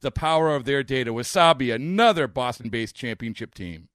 the power of their data. Wasabi, another Boston based championship team.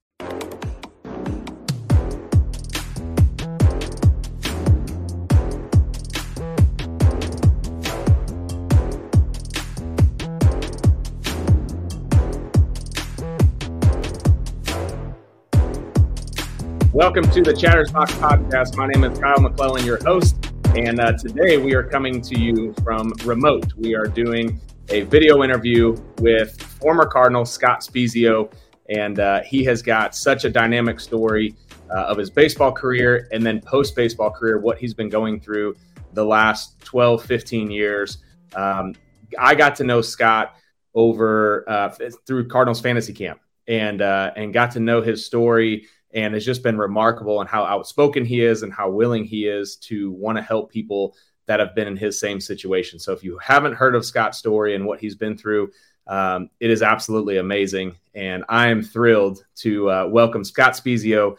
Welcome to the Chatter's Box Podcast. My name is Kyle McClellan, your host, and uh, today we are coming to you from remote. We are doing a video interview with former Cardinal Scott Spiezio, and uh, he has got such a dynamic story uh, of his baseball career and then post baseball career, what he's been going through the last 12, 15 years. Um, I got to know Scott over uh, through Cardinals Fantasy Camp and uh, and got to know his story and has just been remarkable and how outspoken he is and how willing he is to want to help people that have been in his same situation. So if you haven't heard of Scott's story and what he's been through, um, it is absolutely amazing. And I am thrilled to uh, welcome Scott Spiezio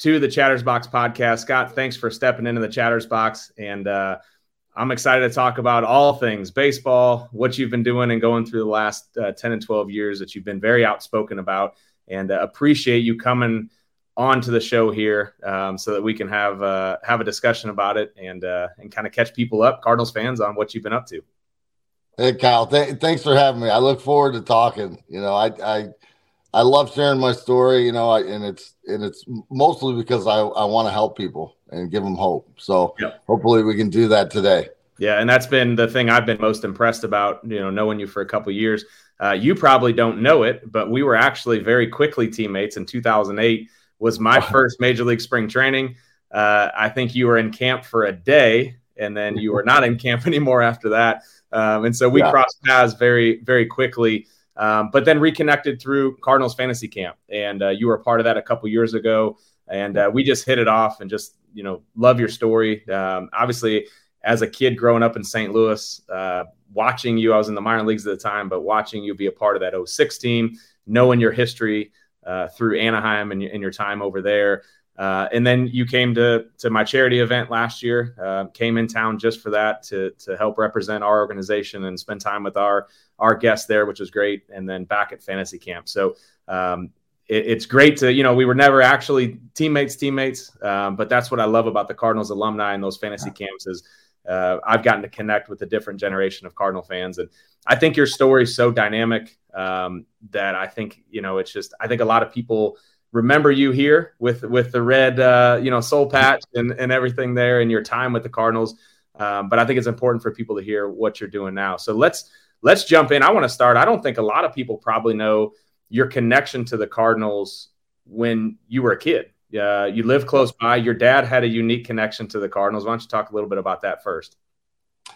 to the Chatter's Box podcast. Scott, thanks for stepping into the Chatter's Box. And uh, I'm excited to talk about all things baseball, what you've been doing and going through the last uh, 10 and 12 years that you've been very outspoken about. And uh, appreciate you coming on to the show here um, so that we can have uh, have a discussion about it and uh, and kind of catch people up, Cardinals fans, on what you've been up to. Hey, Kyle, th- thanks for having me. I look forward to talking. You know, I I, I love sharing my story. You know, I, and it's and it's mostly because I I want to help people and give them hope. So yep. hopefully we can do that today. Yeah, and that's been the thing I've been most impressed about. You know, knowing you for a couple years. Uh, you probably don't know it, but we were actually very quickly teammates in 2008 was my first major league spring training. Uh, I think you were in camp for a day, and then you were not in camp anymore after that. Um, and so we yeah. crossed paths very, very quickly. Um, but then reconnected through Cardinals fantasy camp, and uh, you were a part of that a couple years ago. And uh, we just hit it off, and just you know, love your story. Um, obviously, as a kid growing up in St. Louis, uh, watching you, I was in the minor leagues at the time, but watching you be a part of that 06 team, knowing your history, uh, through Anaheim and, and, your time over there. Uh, and then you came to to my charity event last year. Uh, came in town just for that to to help represent our organization and spend time with our our guests there, which was great. And then back at fantasy camp. So um, it, it's great to you know we were never actually teammates teammates, um, but that's what I love about the Cardinals alumni and those fantasy camps is uh, I've gotten to connect with a different generation of Cardinal fans, and I think your story is so dynamic um, that I think you know it's just I think a lot of people remember you here with with the red uh, you know soul patch and, and everything there and your time with the Cardinals. Um, but I think it's important for people to hear what you're doing now. So let's let's jump in. I want to start. I don't think a lot of people probably know your connection to the Cardinals when you were a kid. Uh, you live close by. Your dad had a unique connection to the Cardinals. Why don't you talk a little bit about that first?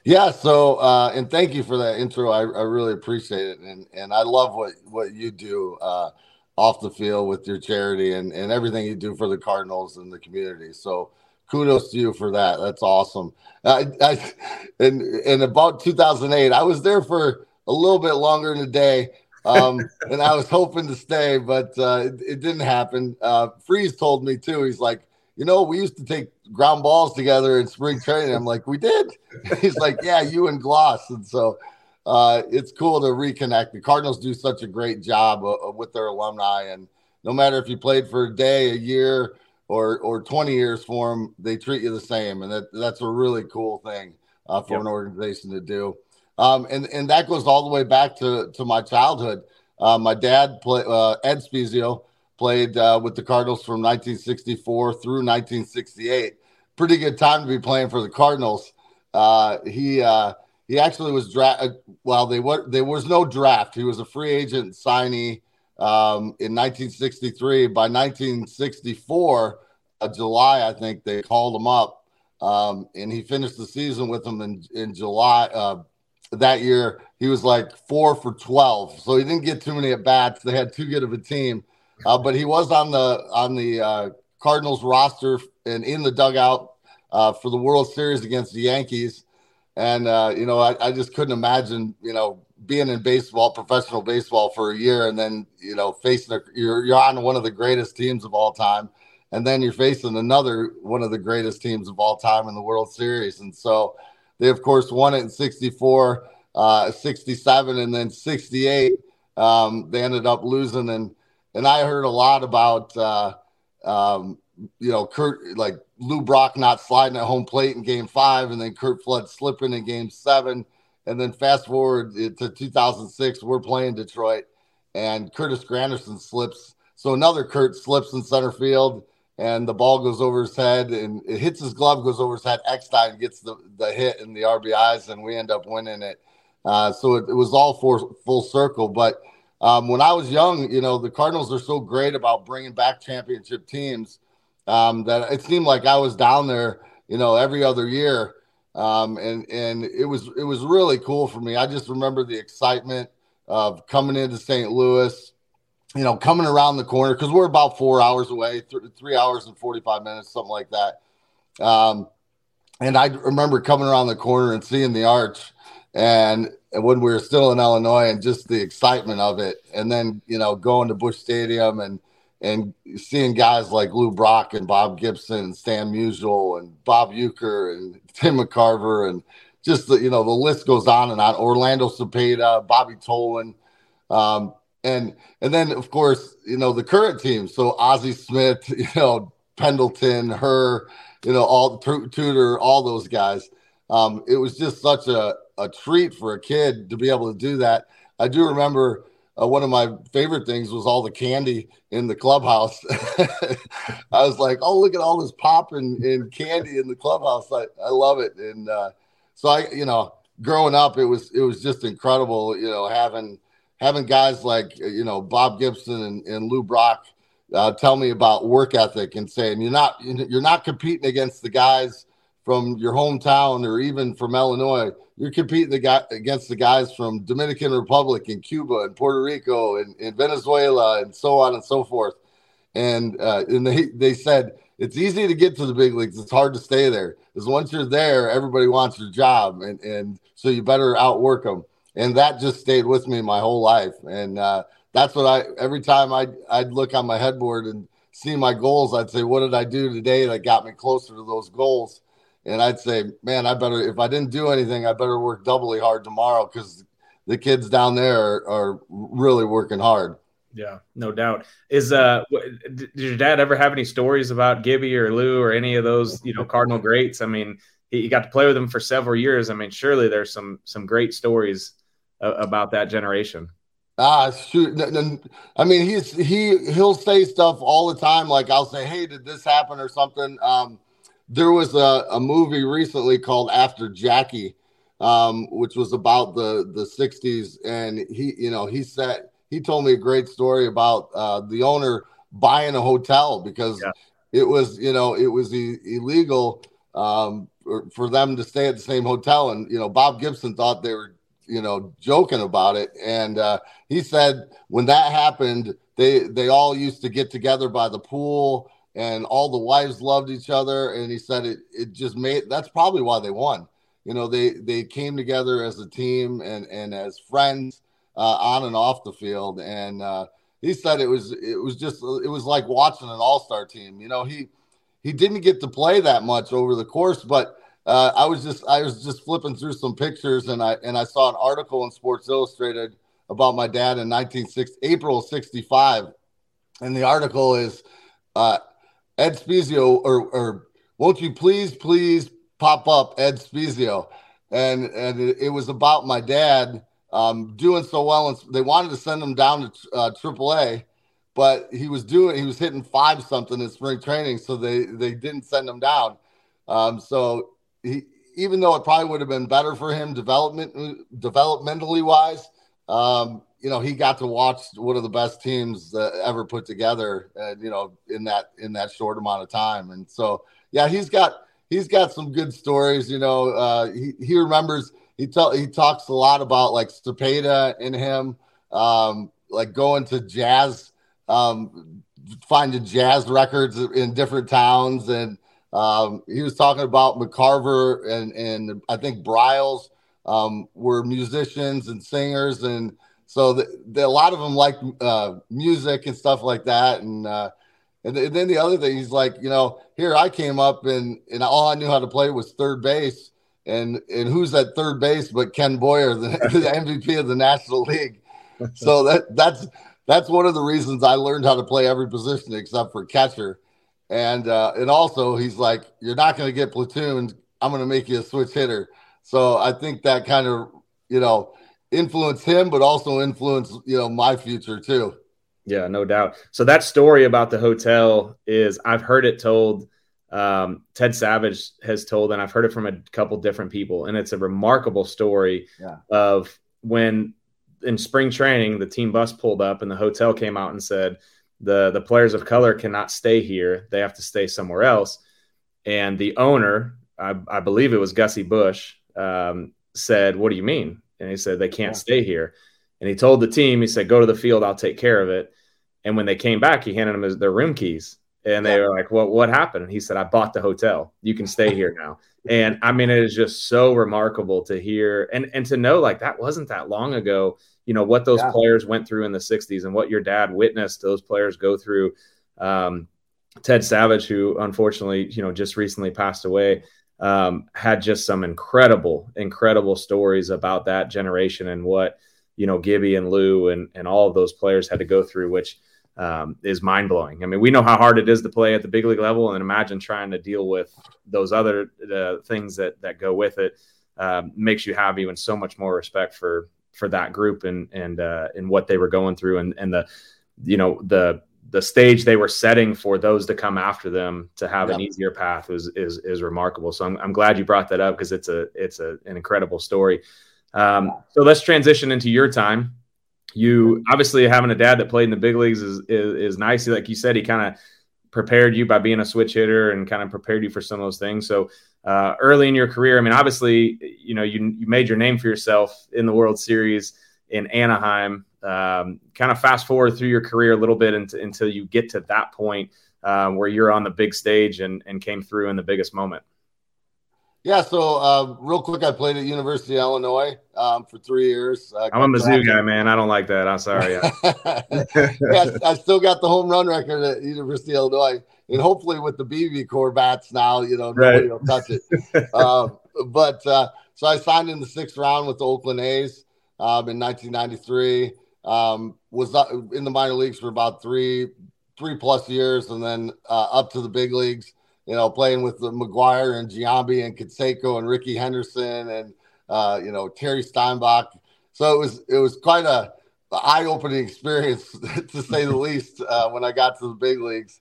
Yeah. So, uh, and thank you for that intro. I, I really appreciate it, and and I love what what you do uh, off the field with your charity and and everything you do for the Cardinals and the community. So, kudos to you for that. That's awesome. I, I in in about 2008, I was there for a little bit longer in the day. um, and I was hoping to stay, but uh, it, it, didn't happen. Uh, Freese told me too. He's like, you know, we used to take ground balls together in spring training. I'm like, we did. He's like, yeah, you and Glaus. And so uh, it's cool to reconnect. The Cardinals do such a great job uh, with their alumni, and no matter if you played for a day, a year, or or 20 years for them, they treat you the same, and that that's a really cool thing uh, for yep. an organization to do. Um, and and that goes all the way back to to my childhood. Uh, my dad play uh, Ed Spiezio played uh, with the Cardinals from 1964 through 1968. Pretty good time to be playing for the Cardinals. Uh, he uh, he actually was drafted. Uh, well, they were there was no draft. He was a free agent signee um, in 1963. By 1964, uh, July, I think they called him up, um, and he finished the season with them in in July. Uh, that year, he was like four for 12, so he didn't get too many at bats. They had too good of a team, uh, but he was on the on the uh, Cardinals roster and in the dugout uh, for the World Series against the Yankees. And uh, you know, I, I just couldn't imagine, you know, being in baseball, professional baseball for a year, and then you know, facing a, you're you're on one of the greatest teams of all time, and then you're facing another one of the greatest teams of all time in the World Series. And so, they of course won it in '64, uh, '67, and then '68. Um, they ended up losing, and and I heard a lot about uh, um, you know Curt like Lou Brock not sliding at home plate in game five, and then Curt Flood slipping in game seven. And then fast forward to 2006, we're playing Detroit, and Curtis Granderson slips. So another Curt slips in center field, and the ball goes over his head, and it hits his glove, goes over his head. Eckstein gets the, the hit and the RBIs, and we end up winning it. Uh, so it, it, was all for full circle. But um, when I was young, you know, the Cardinals are so great about bringing back championship teams um, that it seemed like I was down there, you know, every other year. Um, and and it was it was really cool for me. I just remember the excitement of coming into St. Louis, you know, coming around the corner because we're about four hours away, th- three hours and forty five minutes, something like that. Um, and I remember coming around the corner and seeing the arch, and when we were still in Illinois, and just the excitement of it, and then you know going to Busch Stadium and and seeing guys like Lou Brock and Bob Gibson and Stan Musial and Bob Uecker and Tim McCarver and just the you know the list goes on and on. Orlando Cepeda, Bobby Tolan, um, and and then of course you know the current team. So Ozzie Smith, you know Pendleton, Herr, you know all Tudor, all those guys. Um, it was just such a a treat for a kid to be able to do that. I do remember uh, one of my favorite things was all the candy in the clubhouse. I was like, oh, look at all this pop and, and candy in the clubhouse. I, I love it. And uh, so I, you know, growing up, it was it was just incredible. You know, having having guys like you know Bob Gibson and, and Lou Brock uh, tell me about work ethic and saying you're not you're not competing against the guys from your hometown or even from Illinois you're competing the guy, against the guys from Dominican Republic and Cuba and Puerto Rico and, and Venezuela and so on and so forth. And uh, and they they said it's easy to get to the big leagues. It's hard to stay there. Because once you're there, everybody wants your job, and and so you better outwork them. And that just stayed with me my whole life. And uh, that's what I every time I I'd, I'd look on my headboard and see my goals, I'd say, what did I do today that got me closer to those goals? And I'd say, man, I better if I didn't do anything, I better work doubly hard tomorrow because the kids down there are, are, really working hard. Yeah, no doubt. Is uh, did your dad ever have any stories about Gibby or Lou or any of those you know Cardinal greats? I mean, he got to play with them for several years. I mean, surely there's some some great stories uh, about that generation. Ah, shoot. I mean, he's he he'll say stuff all the time. Like I'll say, "Hey, did this happen?" or something. Um, there was a, a movie recently called After Jackie, um, which was about the the '60s, and he, you know, he said he told me a great story about uh, the owner buying a hotel because yeah. it was, you know, it was e- illegal um, for them to stay at the same hotel, and you know, Bob Gibson thought they were, you know, joking about it, and uh, he said when that happened, they they all used to get together by the pool and all the wives loved each other and he said it it just made that's probably why they won. You know they they came together as a team and and as friends uh, on and off the field. And uh, he said it was it was just it was like watching an all-star team. You know he he didn't get to play that much over the course but uh, I was just I was just flipping through some pictures and I and I saw an article in Sports Illustrated about my dad in 1960 April 65 and the article is uh, Ed Spiezio, or, or won't you please, please pop up Ed Spiezio? and and it, it was about my dad um, doing so well, and they wanted to send him down to uh, AAA, but he was doing he was hitting five something in spring training, so they they didn't send him down. Um, so he even though it probably would have been better for him development developmentally wise, um, you know, he got to watch one of the best teams uh, ever put together, uh, you know, in that in that short amount of time. And so, yeah, he's got he's got some good stories. You know, uh, he he remembers he tell he talks a lot about like Cepeda and him, um, like going to jazz, um, finding jazz records in different towns and um, he was talking about McCarver and and I think Briles um, were musicians and singers, and so the, the, a lot of them like uh, music and stuff like that. And, uh, and and then the other thing, he's like, you know, here I came up and and all I knew how to play was third base, and and who's at third base but Ken Boyer, the, the MVP of the National League. So that that's that's one of the reasons I learned how to play every position except for catcher and uh, and also he's like, you're not going to get platooned. I'm going to make you a switch hitter. So I think that kind of you know influenced him, but also influence you know my future too. Yeah, no doubt. So that story about the hotel is I've heard it told. Um, Ted Savage has told, and I've heard it from a couple different people, and it's a remarkable story yeah. of when in spring training the team bus pulled up and the hotel came out and said, the the players of color cannot stay here; they have to stay somewhere else. And the owner, I, I believe it was Gussie Busch, um, said, "What do you mean?" And he said they can't yeah. stay here. And he told the team, he said, "Go to the field, I'll take care of it." And when they came back, he handed them his, their room keys, and they yeah. were like, "What? What happened?" And he said, "I bought the hotel. You can stay here now." and I mean, it is just so remarkable to hear and and to know like that wasn't that long ago you know what those yeah. players went through in the 60s and what your dad witnessed those players go through um, ted savage who unfortunately you know just recently passed away um, had just some incredible incredible stories about that generation and what you know gibby and lou and, and all of those players had to go through which um, is mind blowing. I mean, we know how hard it is to play at the big league level, and imagine trying to deal with those other uh, things that that go with it. Um, makes you have even so much more respect for for that group and and uh, and what they were going through and and the you know the the stage they were setting for those to come after them to have yep. an easier path was is is remarkable. So I'm, I'm glad you brought that up because it's a it's a, an incredible story. Um, so let's transition into your time. You obviously having a dad that played in the big leagues is is, is nice. Like you said, he kind of prepared you by being a switch hitter and kind of prepared you for some of those things. So uh, early in your career, I mean, obviously, you know, you, you made your name for yourself in the World Series in Anaheim. Um, kind of fast forward through your career a little bit until, until you get to that point um, where you're on the big stage and, and came through in the biggest moment. Yeah, so uh, real quick, I played at University of Illinois um, for three years. Uh, I'm a Mizzou guy, man. I don't like that. I'm sorry. yeah, I still got the home run record at University of Illinois and hopefully with the BBCOR bats now, you know, nobody right. will touch it. uh, but uh, so I signed in the sixth round with the Oakland A's um, in 1993. Um, was in the minor leagues for about three three plus years, and then uh, up to the big leagues. You know, playing with the McGwire and Giambi and Canseco and Rickey Henderson and uh, you know Terry Steinbach. So it was it was quite a eye opening experience to say the least uh, when I got to the big leagues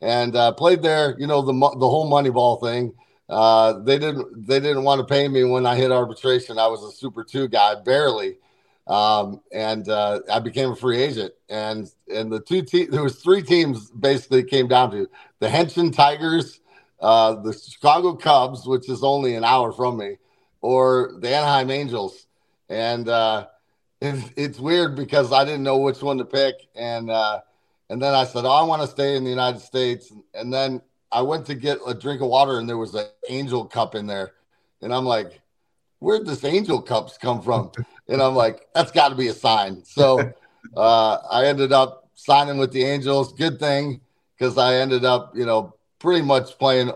and uh, played there. You know the the whole Moneyball thing. Uh, they didn't they didn't want to pay me when I hit arbitration. I was a Super Two guy, barely, um, and uh, I became a free agent. And and the two te- there was three teams basically came down to the Hanshin Tigers, uh, the Chicago Cubs, which is only an hour from me, or the Anaheim Angels. And uh, it's, it's weird because I didn't know which one to pick, and uh, and then I said, Oh, I want to stay in the United States. And then I went to get a drink of water and there was an angel cup in there. And I'm like, Where'd this angel cups come from? And I'm like, That's got to be a sign. So uh, I ended up signing with the Angels. Good thing because I ended up, you know, pretty much playing.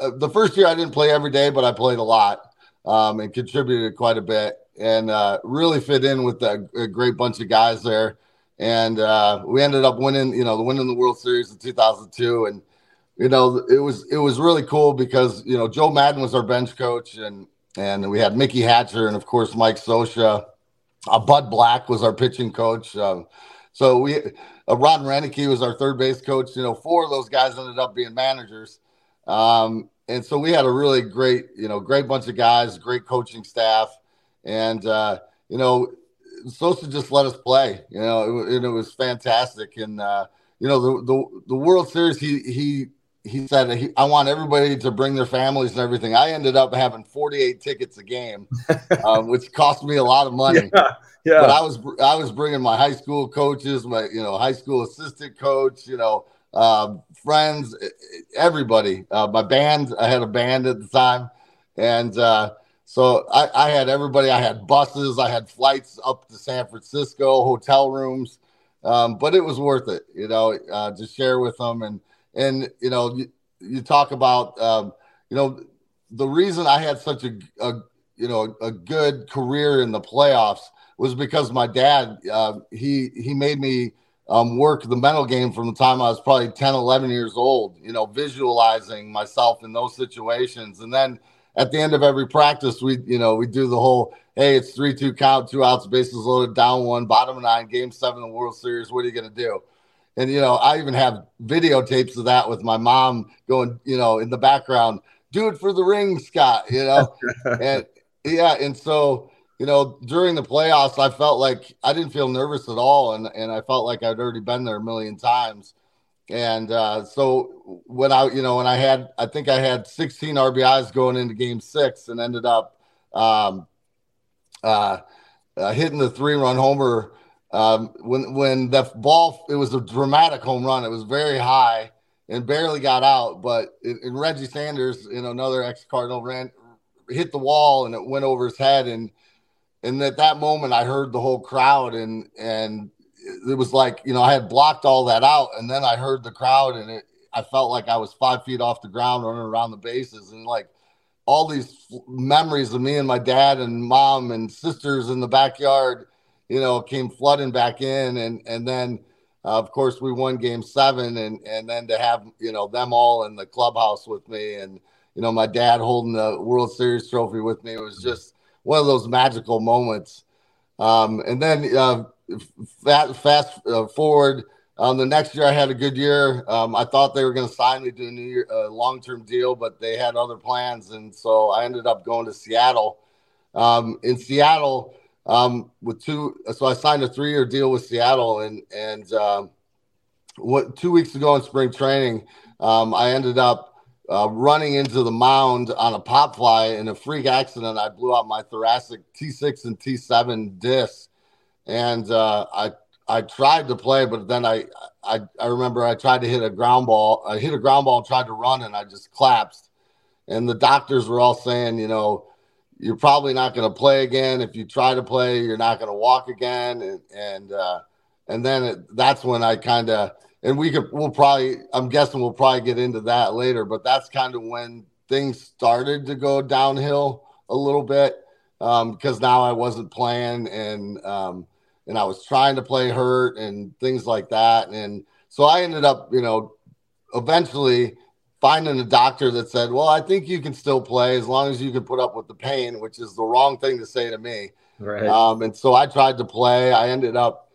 Uh, the first year I didn't play every day, but I played a lot um, and contributed quite a bit and uh, really fit in with a, a great bunch of guys there and uh, we ended up winning, you know, the winning the World Series in 2002, and you know, it was it was really cool because you know Joe Maddon was our bench coach, and and we had Mickey Hatcher and of course Mike Scioscia. Uh, Bud Black was our pitching coach. Um, so we uh, Ron Roenicke was our third base coach. You know, four of those guys ended up being managers. Um, and so we had a really great, you know, great bunch of guys, great coaching staff, and uh, you know, Scioscia just let us play. You know, it, it was fantastic, and uh, you know, the, the the World Series, he he he said he, I want everybody to bring their families and everything. I ended up having 48 tickets a game, um, which cost me a lot of money. Yeah, yeah. But I was I was bringing my high school coaches, my you know high school assistant coach, you know uh, friends, everybody. Uh, my band, I had a band at the time, and uh, so I, I, had everybody. I had buses, I had flights up to San Francisco, hotel rooms, um, but it was worth it, you know, uh, to share with them and and you know you, you talk about um, you know the reason I had such a, a you know a good career in the playoffs was because my dad uh, he he made me um, work the mental game from the time I was probably 10, 11 years old, you know, visualizing myself in those situations. And then at the end of every practice, we, you know, we do the whole, hey, it's 3 2 count, two outs, bases loaded, down one, bottom nine, game seven of the World Series. What are you going to do? And, you know, I even have videotapes of that with my mom going, you know, in the background, do it for the ring, Scott, you know? and yeah. And so, you know, during the playoffs, I felt like I didn't feel nervous at all. And, and I felt like I'd already been there a million times. And uh, so when I, you know, when I had, I think I had 16 RBIs going into game six and ended up um, uh, uh, hitting the three run homer um, when when the ball it was a dramatic home run. It was very high and barely got out. But it, and Reggie Sanders, you know, another ex Cardinal, ran hit the wall and it went over his head. And and at that moment, I heard the whole crowd and and it was like you know I had blocked all that out, and then I heard the crowd and it. I felt like I was five feet off the ground running around the bases and like all these memories of me and my dad and mom and sisters in the backyard you know, came flooding back in, and and then uh, of course we won Game Seven, and and then to have you know them all in the clubhouse with me, and you know my dad holding the World Series trophy with me, it was just one of those magical moments. Um, and then uh, fast, fast uh, forward. Um, the next year, I had a good year. Um, I thought they were going to sign me to a new year, uh, long-term deal, but they had other plans, and so I ended up going to Seattle. Um, in Seattle, um, with two. So I signed a three-year deal with Seattle, and and um, what two weeks ago in spring training, um, I ended up uh, running into the mound on a pop fly in a freak accident. I blew out my thoracic T6 and T7 disc, and uh, I I tried to play, but then I, I I remember I tried to hit a ground ball. I hit a ground ball tried to run, and I just collapsed. And the doctors were all saying, you know, you're probably not going to play again. If you try to play, you're not going to walk again. And and uh, and then it, that's when I kind of and we could we'll probably I'm guessing we'll probably get into that later. But that's kind of when things started to go downhill a little bit Um, because um, now I wasn't playing and um, and I was trying to play hurt and things like that. And so I ended up, you know, eventually finding a doctor that said, "Well, I think you can still play as long as you can put up with the pain," which is the wrong thing to say to me. Right. Um, and so I tried to play. I ended up,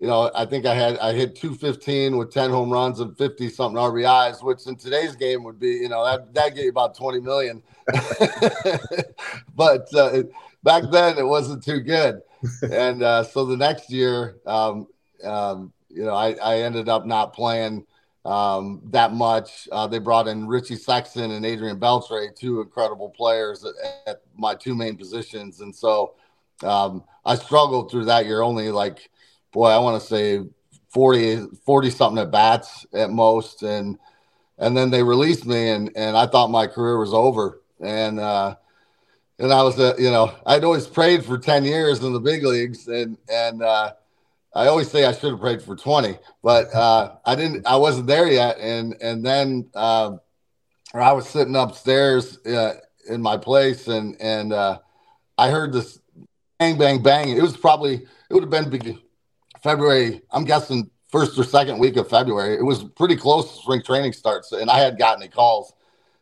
you know, I think I had I hit 215 with 10 home runs and 50 something RBIs, which in today's game would be, you know, that that gave you about 20 million. but uh, back then it wasn't too good. And uh, so the next year, um, um, you know, I, I ended up not playing um, that much. Uh, they brought in Richie Sexson and Adrian Beltre, two incredible players at, at my two main positions. And so um, I struggled through that year only like, boy, I want to say 40, 40 something at bats at most. And, and then they released me and, and I thought my career was over. And, uh, and I was, uh, you know, I'd always prayed for 10 years in the big leagues and, and, uh, I always say I should have prayed for 20, but uh, I didn't. I wasn't there yet, and and then uh, I was sitting upstairs uh, in my place, and and uh, I heard this bang bang bang. It was probably it would have been February. I'm guessing first or second week of February. It was pretty close to spring training starts, and I had gotten any calls,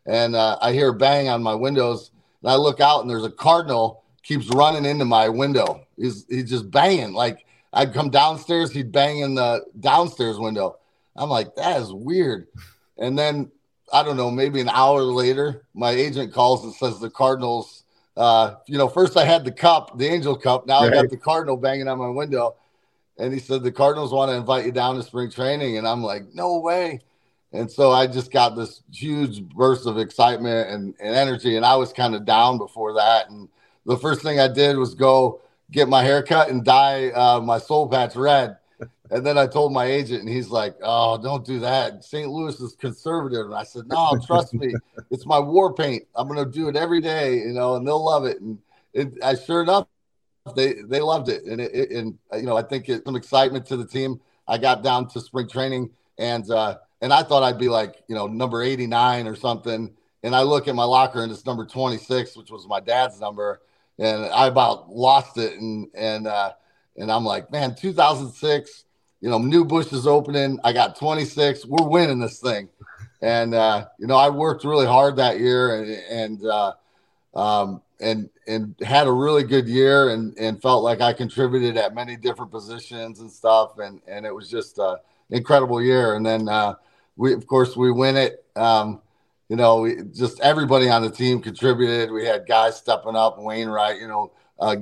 and uh, I hear bang on my windows, and I look out and there's a cardinal keeps running into my window. He's he's just banging. Like I'd come downstairs, he'd bang in the downstairs window. I'm like, that is weird. And then I don't know, maybe an hour later, my agent calls and says the Cardinals. Uh, you know, first I had the cup, the Angel Cup. Now right. I got the Cardinal banging on my window. And he said the Cardinals want to invite you down to spring training, and I'm like, no way. And so I just got this huge burst of excitement and, and energy. And I was kind of down before that. And the first thing I did was go get my hair cut and dye uh, my soul patch red. And then I told my agent, and he's like, "Oh, don't do that. St. Louis is conservative." And I said, "No, trust me, it's my war paint. I'm to do it every day, you know, and they'll love it." And it, I sure enough, they they loved it, and it, it and you know, I think it's some excitement to the team. I got down to spring training, and uh, and I thought I'd be like, you know, number 89 or something. And I look at my locker, and it's number 26, which was my dad's number and I about lost it. And and uh, and I'm like, man, 2006, you know, new Busch is opening. I got 26. We're winning this thing. And uh, you know, I worked really hard that year, and and uh, um, and and had a really good year, and and felt like I contributed at many different positions and stuff, and and it was just an incredible year. And then uh, we, of course, we win it. Um, you know, just everybody on the team contributed. We had guys stepping up, Wainwright, you know, uh,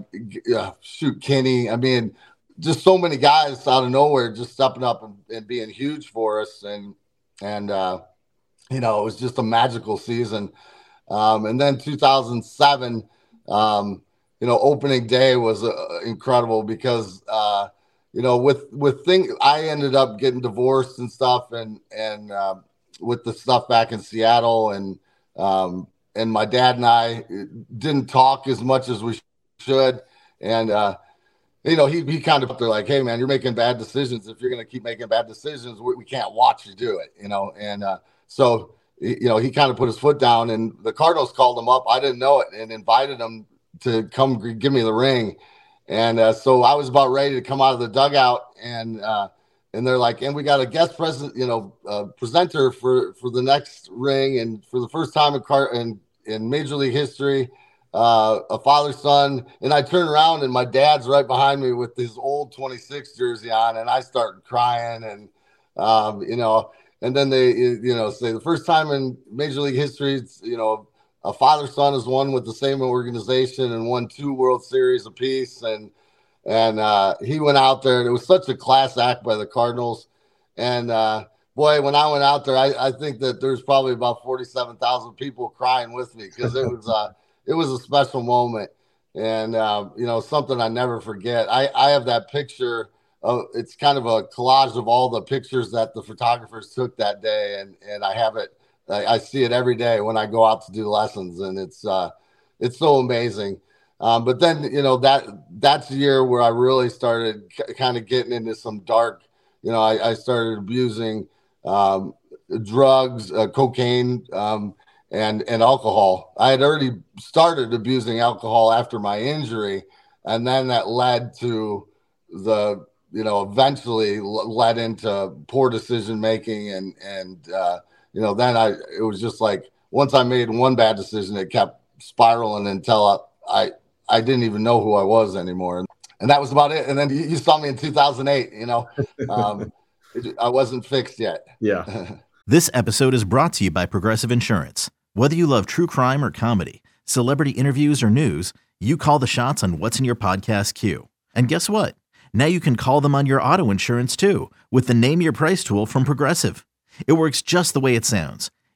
uh, shoot Kenny. I mean, just so many guys out of nowhere just stepping up and, and being huge for us. And, and, uh, you know, it was just a magical season. Um, and then 2007, um, you know, opening day was uh, incredible because, uh, you know, with, with things, I ended up getting divorced and stuff. And, and, um, with the stuff back in Seattle, and um, and my dad and I didn't talk as much as we should, and uh, you know he he kind of they're like, hey man, you're making bad decisions. If you're going to keep making bad decisions, we, we, can't watch you do it, you know, and uh, so you know he kind of put his foot down, and the Cardinals called him up. I didn't know it, and invited him to come give me the ring. And uh, so I was about ready to come out of the dugout, and uh, and they're like, and we got a guest present, you know, uh, presenter for for the next ring, and for the first time in car in in Major League history, uh, a father son. And I turn around, and my dad's right behind me with his old 26 jersey on, and I start crying, and um, you know, and then they, you know, say the first time in Major League history, it's, you know, a father son has won with the same organization and won two World Series apiece, and and uh, he went out there, and it was such a class act by the Cardinals. And uh, boy, when I went out there, I, I think that there's probably about forty-seven thousand people crying with me because it was uh, it was a special moment, and uh, you know something I never forget. I I have that picture. Of, it's kind of a collage of all the pictures that the photographers took that day, and and I have it. I, I see it every day when I go out to do lessons, and it's uh, it's so amazing. Um, but then, you know, that that's the year where I really started k- kind of getting into some dark, you know, I, I started abusing um, drugs, uh, cocaine, um, and, and alcohol. I had already started abusing alcohol after my injury. And then that led to the, you know, eventually led into poor decision making. And, and, uh, you know, then I, it was just like, once I made one bad decision, it kept spiraling until I, I I didn't even know who I was anymore. And that was about it. And then you, you saw me in 2008, you know, um, it, I wasn't fixed yet. Yeah. this episode is brought to you by Progressive Insurance. Whether you love true crime or comedy, celebrity interviews or news, you call the shots on what's in your podcast queue. And guess what? Now you can call them on your auto insurance too with the Name Your Price tool from Progressive. It works just the way it sounds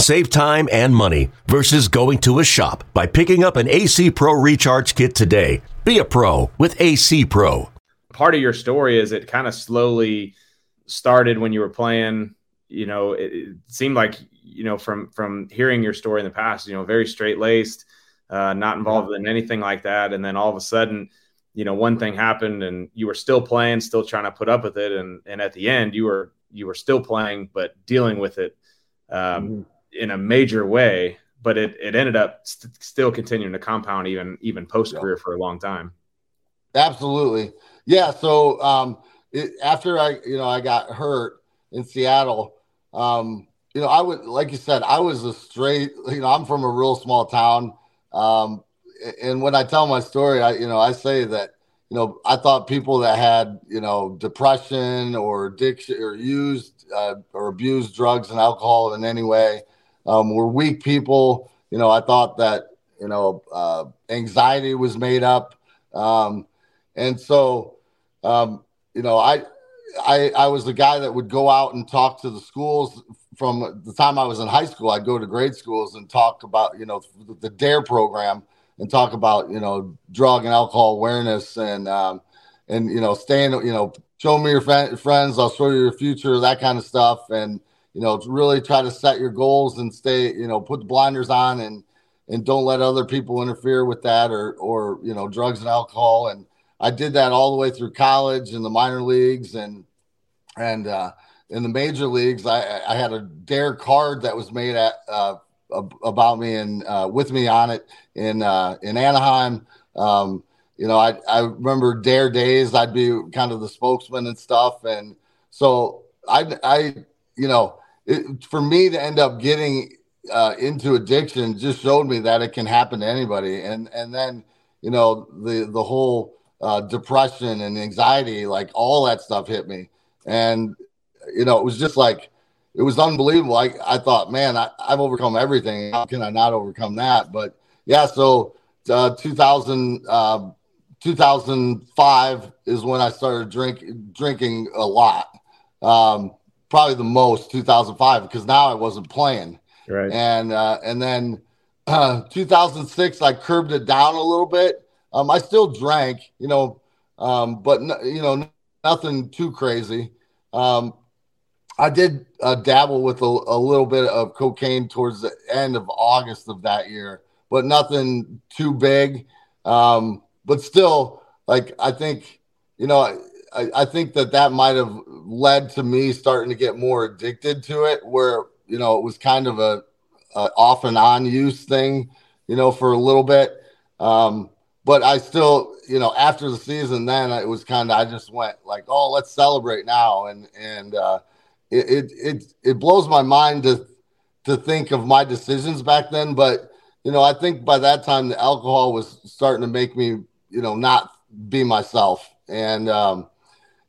Save time and money versus going to a shop by picking up an AC Pro Recharge Kit today. Be a pro with AC Pro. part of your story is it kind of slowly started when you were playing. You know, it, it seemed like you know from from hearing your story in the past, you know, very straight laced, uh, not involved in anything like that, and then all of a sudden, you know, one thing happened, and you were still playing, still trying to put up with it, and and at the end, you were you were still playing, but dealing with it um, mm-hmm. In a major way. But it it ended up st- still continuing to compound even even post career yeah. for a long time. Absolutely, yeah. So um, it, after I you know I got hurt in Seattle. Um, you know, I would like you said, I was a straight. You know, I'm from a real small town, um, and when I tell my story, I you know I say that you know I thought people that had you know depression or addiction or used uh, or abused drugs and alcohol in any way um, were weak people. You know, I thought that you know uh, anxiety was made up, um, and so um, you know I I, I was the guy that would go out and talk to the schools from the time I was in high school. I'd go to grade schools and talk about, you know, the DARE program and talk about, you know, drug and alcohol awareness and, um, and, you know, staying, you know, show me your friends, I'll show you your future, that kind of stuff. And, you know, really try to set your goals and stay, you know, put the blinders on and, and don't let other people interfere with that or, or, you know, drugs and alcohol. And, I did that all the way through college and the minor leagues and and uh, in the major leagues. I, I had a dare card that was made at uh, about me and uh, with me on it in uh, in Anaheim. Um, you know, I I remember dare days. I'd be kind of the spokesman and stuff, and so I I you know it, for me to end up getting uh, into addiction just showed me that it can happen to anybody, and and then you know the the whole uh, depression and anxiety, like all that stuff hit me. And, you know, it was just like, it was unbelievable. I, I thought, man, I, have overcome everything. How can I not overcome that? But yeah, so uh, 2000, uh, 2005 is when I started drink, drinking a lot. Um, probably the most 2005 because now I wasn't playing. Right. And, uh, and then uh, 2006, I curbed it down a little bit um, I still drank, you know, um, but no, you know, nothing too crazy. Um, I did uh, dabble with a, a, little bit of cocaine towards the end of August of that year, but nothing too big. Um, but still, like I think, you know, I, I think that that might have led to me starting to get more addicted to it, where you know it was kind of a, a off and on use thing, you know, for a little bit. Um, but I still, you know, after the season, then it was kind of I just went like, oh, let's celebrate now, and and uh, it, it it blows my mind to to think of my decisions back then. But you know, I think by that time the alcohol was starting to make me, you know, not be myself, and um,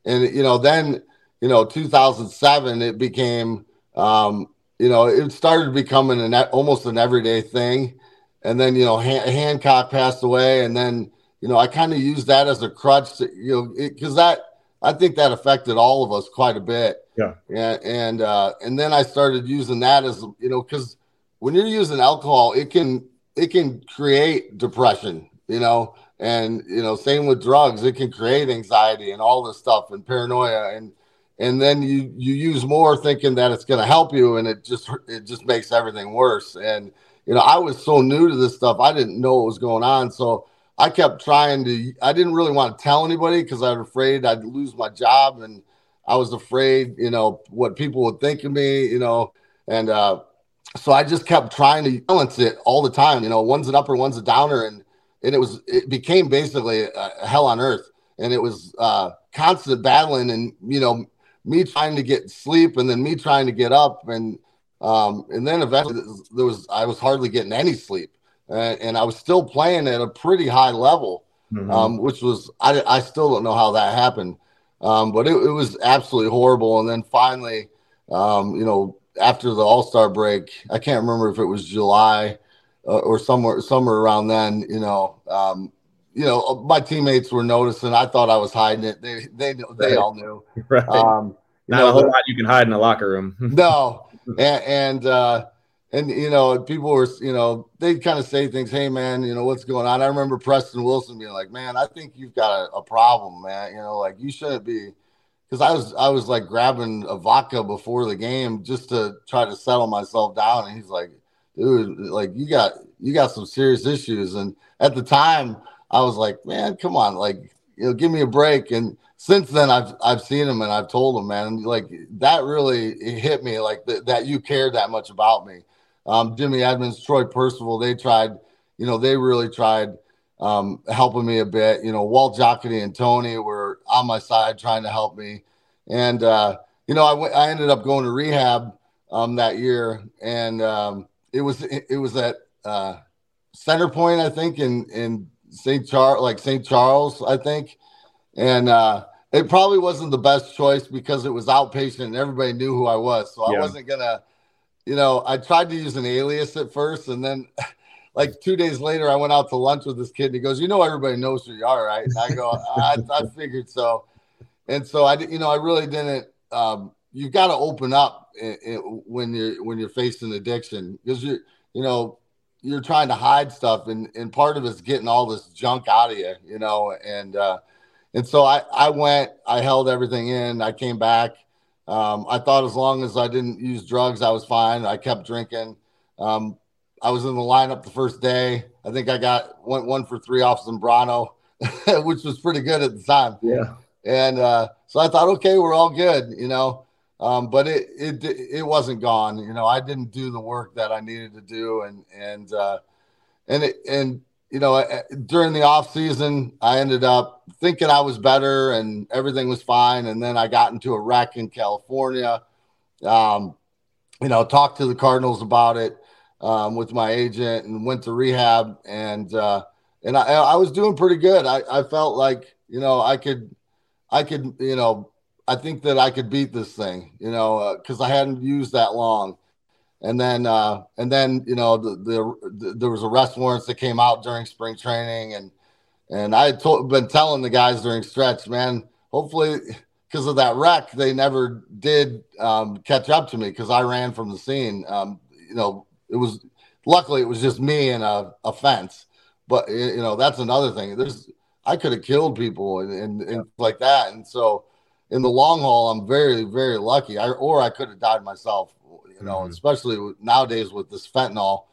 and you know, then you know, 2007 it became, um, you know, it started becoming an almost an everyday thing. And then you know Han- Hancock passed away, and then you know I kind of used that as a crutch, to, you know, because that I think that affected all of us quite a bit. Yeah, and and uh, and then I started using that as you know because when you're using alcohol, it can it can create depression, you know, and you know same with drugs, it can create anxiety and all this stuff and paranoia and and then you you use more thinking that it's going to help you and it just it just makes everything worse and you know, I was so new to this stuff, I didn't know what was going on. So I kept trying to, I didn't really want to tell anybody because I was afraid I'd lose my job. And I was afraid, you know, what people would think of me, you know, and, uh, so I just kept trying to balance it all the time. You know, one's an upper, one's a downer, and and it was it became basically a hell on earth. And it was uh, constant battling, and you know, me trying to get sleep, and then me trying to get up, and um, and then eventually there was I was hardly getting any sleep, and, and I was still playing at a pretty high level, mm-hmm. um, which was I, I still don't know how that happened, um, but it, it, was absolutely horrible. And then finally, um, you know, after the All Star break, I can't remember if it was July uh, or somewhere somewhere around then. You know, um, you know, my teammates were noticing. I thought I was hiding it. They they they all knew. Right. Um, Not know, a whole lot you can hide in a locker room. no, and and, uh, and you know, people were, you know, they kind of say things, hey man, you know, what's going on? I remember Preston Wilson being like, Man, I think you've got a, a problem, man. You know, like you shouldn't be because I was I was like grabbing a vodka before the game just to try to settle myself down. And he's like, dude, like you got you got some serious issues. And at the time, I was like, man, come on, like you know, give me a break. And since then, I've I've seen him and I've told him, man, like that really hit me, like th- that you cared that much about me. Um, Jimmy Edmonds, Troy Percival, they tried, you know, they really tried um, helping me a bit. You know, Walt Jocketty and Tony were on my side trying to help me. And, uh, you know, I, I ended up going to rehab um, that year. And um, it was it, it was at uh, CenterPointe, I think, in, in St. Charles, like St. Charles, I think. And uh, it probably wasn't the best choice because it was outpatient and everybody knew who I was. So yeah. I wasn't going to, you know, I tried to use an alias at first and then – like two days later, I went out to lunch with this kid, and he goes, "You know, everybody knows who you are, right?" And I go, I, "I figured so," and so I, you know, I really didn't. Um, you've got to open up when you're when you're facing addiction because you, you know, you're trying to hide stuff, and and part of it's getting all this junk out of you, you know, and uh, and so I I went, I held everything in, I came back. Um, I thought as long as I didn't use drugs, I was fine. I kept drinking. Um, I was in the lineup the first day. I think I got went one for three off Zambrano, which was pretty good at the time. Yeah. And uh, so I thought, okay, we're all good, you know. Um, but it it it wasn't gone. You know, I didn't do the work that I needed to do, and and uh, and it, and you know, during the off season, I ended up thinking I was better and everything was fine, and then I got into a wreck in California. Um, you know, talked to the Cardinals about it um, with my agent and went to rehab and uh, and I, I was doing pretty good. I, I felt like you know I could I could you know I think that I could beat this thing you know because uh, I hadn't used that long. And then, uh, and then, you know, the, the, the, there was arrest warrants that came out during spring training, and and I had told, been telling the guys during stretch, man, hopefully because of that wreck, they never did um, catch up to me because I ran from the scene. Um, you know, it was luckily it was just me and a, a fence. But you know that's another thing. There's I could have killed people and, and, and like that. And so in the long haul, I'm very very lucky. I or I could have died myself. You know, mm-hmm. especially nowadays with this fentanyl,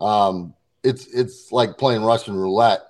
um, it's it's like playing Russian roulette.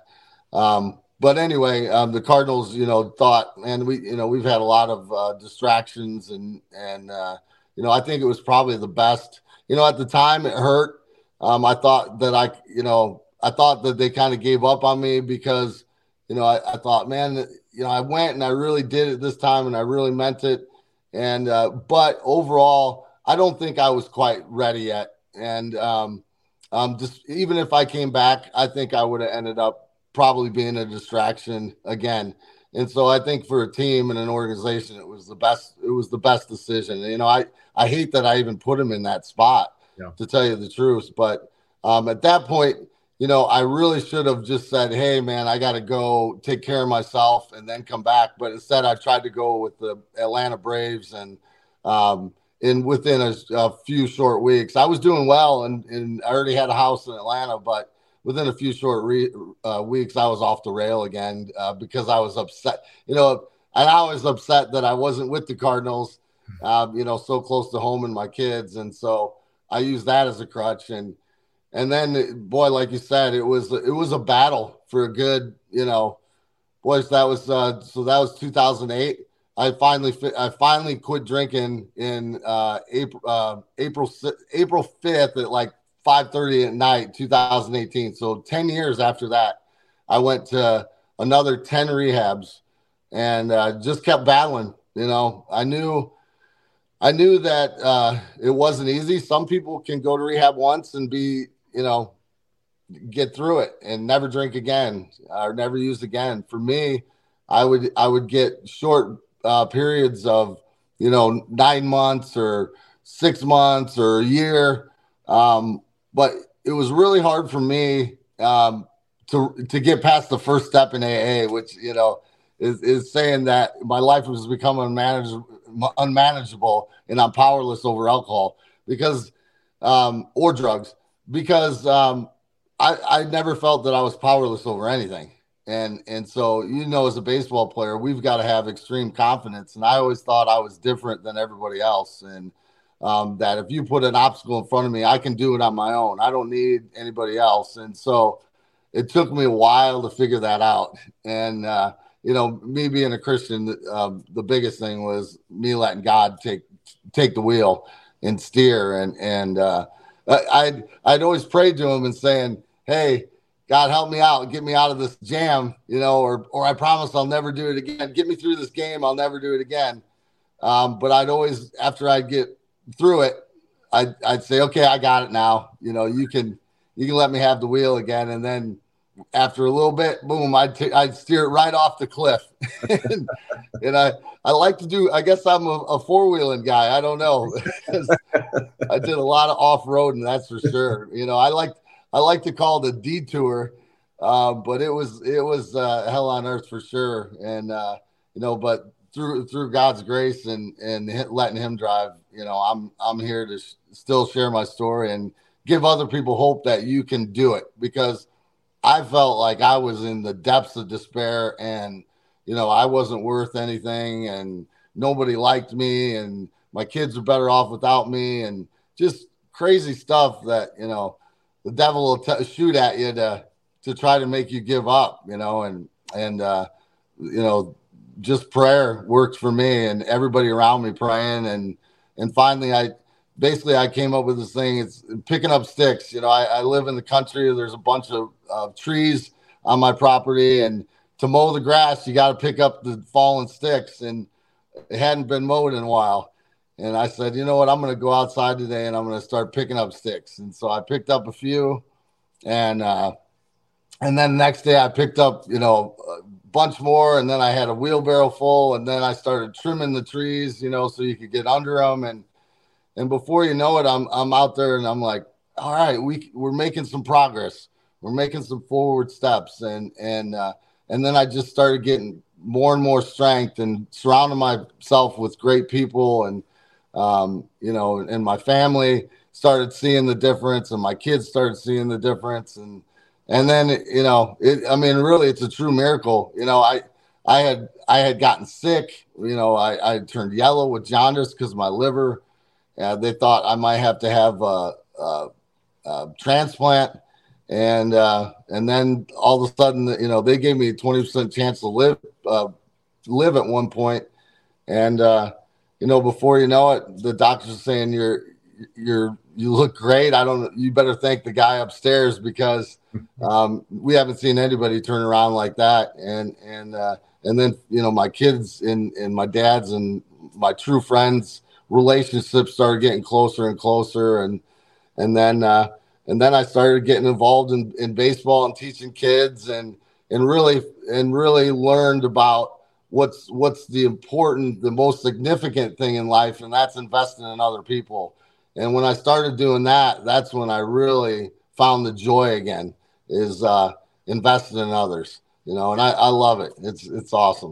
Um, but anyway, um, the Cardinals, you know, thought, and we, you know, we've had a lot of uh, distractions, and and uh, you know, I think it was probably the best. You know, at the time, it hurt um, I thought that I, you know, I thought that they kind of gave up on me because, you know, I, I, thought, man, you know, I went and I really did it this time and I really meant it. And, uh, but overall, I don't think I was quite ready yet. And, um, um, just even if I came back, I think I would have ended up probably being a distraction again. And so I think for a team and an organization, it was the best. It was the best decision. You know, I I hate that I even put him in that spot yeah. to tell you the truth. But um, at that point, you know, I really should have just said, "Hey, man, I got to go take care of myself and then come back." But instead, I tried to go with the Atlanta Braves, and um, in within a, a, few short weeks, I was doing well, and, and I already had a house in Atlanta. But within a few short re, uh, weeks, I was off the rail again uh, because I was upset. You know, and I was upset that I wasn't with the Cardinals. Uh, you know, so close to home and my kids, and so I used that as a crutch and and then boy, like you said, it was it was a battle for a good, you know, boys. That was uh, so that was 2008. I finally I finally quit drinking in uh, April uh, April April 5th at like 5:30 at night, 2018. So 10 years after that, I went to another 10 rehabs and uh, just kept battling. You know, I knew I knew that uh, it wasn't easy. Some people can go to rehab once and be, you know, get through it and never drink again or never use again. For me, I would I would get short uh, periods of, you know, nine months or six months or a year. Um, but it was really hard for me um, to to get past the first step in AA, which you know is, is saying that my life was becoming unmanageable, unmanageable and I'm powerless over alcohol because um, or drugs because um, I, I never felt that I was powerless over anything. And and so you know, as a baseball player, we've got to have extreme confidence. And I always thought I was different than everybody else. And um, that if you put an obstacle in front of me, I can do it on my own. I don't need anybody else. And so it took me a while to figure that out. And uh, you know, me being a Christian, um, the biggest thing was me letting God take take the wheel and steer. And and uh, I'd I'd always pray to Him and saying, "Hey, God, help me out, get me out of this jam," you know, or or I promise I'll never do it again. Get me through this game, I'll never do it again. Um, but I'd always, after I'd get through it, I'd I'd say, "Okay, I got it now." You know, you can you can let me have the wheel again, and then after a little bit, boom, I'd, t- I'd steer it right off the cliff. and, and, I, I like to do, I guess I'm a, a four wheeling guy. I don't know. I did a lot of off roading, that's for sure. You know, I like, I like to call it a detour, uh, but it was, it was uh, hell on earth for sure. And, uh, you know, but through, through God's grace and, and letting him drive, you know, I'm, I'm here to sh- still share my story and give other people hope that you can do it because I felt like I was in the depths of despair and, you know, I wasn't worth anything and nobody liked me and my kids are better off without me and just crazy stuff that, you know, the devil will t- shoot at you to, to try to make you give up, you know, and, and, uh, you know, just prayer worked for me and everybody around me praying. And, and finally I, basically I came up with this thing. It's picking up sticks. You know, I, I live in the country. There's a bunch of trees on my property, and to mow the grass, you got to pick up the fallen sticks, and it hadn't been mowed in a while. And I said, you know what? I'm going to go outside today, and I'm going to start picking up sticks. And so I picked up a few, and uh, and then the next day I picked up, you know, a bunch more, and then I had a wheelbarrow full, and then I started trimming the trees, you know, so you could get under them and and before you know it, I'm I'm out there and I'm like, all right, we we're making some progress. We're making some forward steps, and and uh, and then I just started getting more and more strength and surrounding myself with great people, and um, you know, and my family started seeing the difference, and my kids started seeing the difference, and and then you know, it. I mean, really, it's a true miracle. You know, I. I had I had gotten sick, you know. I, I turned yellow with jaundice because my liver uh, they thought I might have to have a, a, a transplant, and uh, and then all of a sudden, you know, they gave me a twenty percent chance to live uh, live at one point, and uh, you know, before you know it, the doctor's saying you're you're you look great. I don't. You better thank the guy upstairs because um, we haven't seen anybody turn around like that. And and uh, and then you know my kids and and my dad's and my true friends relationships started getting closer and closer and and then uh, and then I started getting involved in, in baseball and teaching kids and and really and really learned about what's what's the important the most significant thing in life and that's investing in other people. And when I started doing that that's when I really found the joy again is uh, investing in others you know and I, I love it. It's it's awesome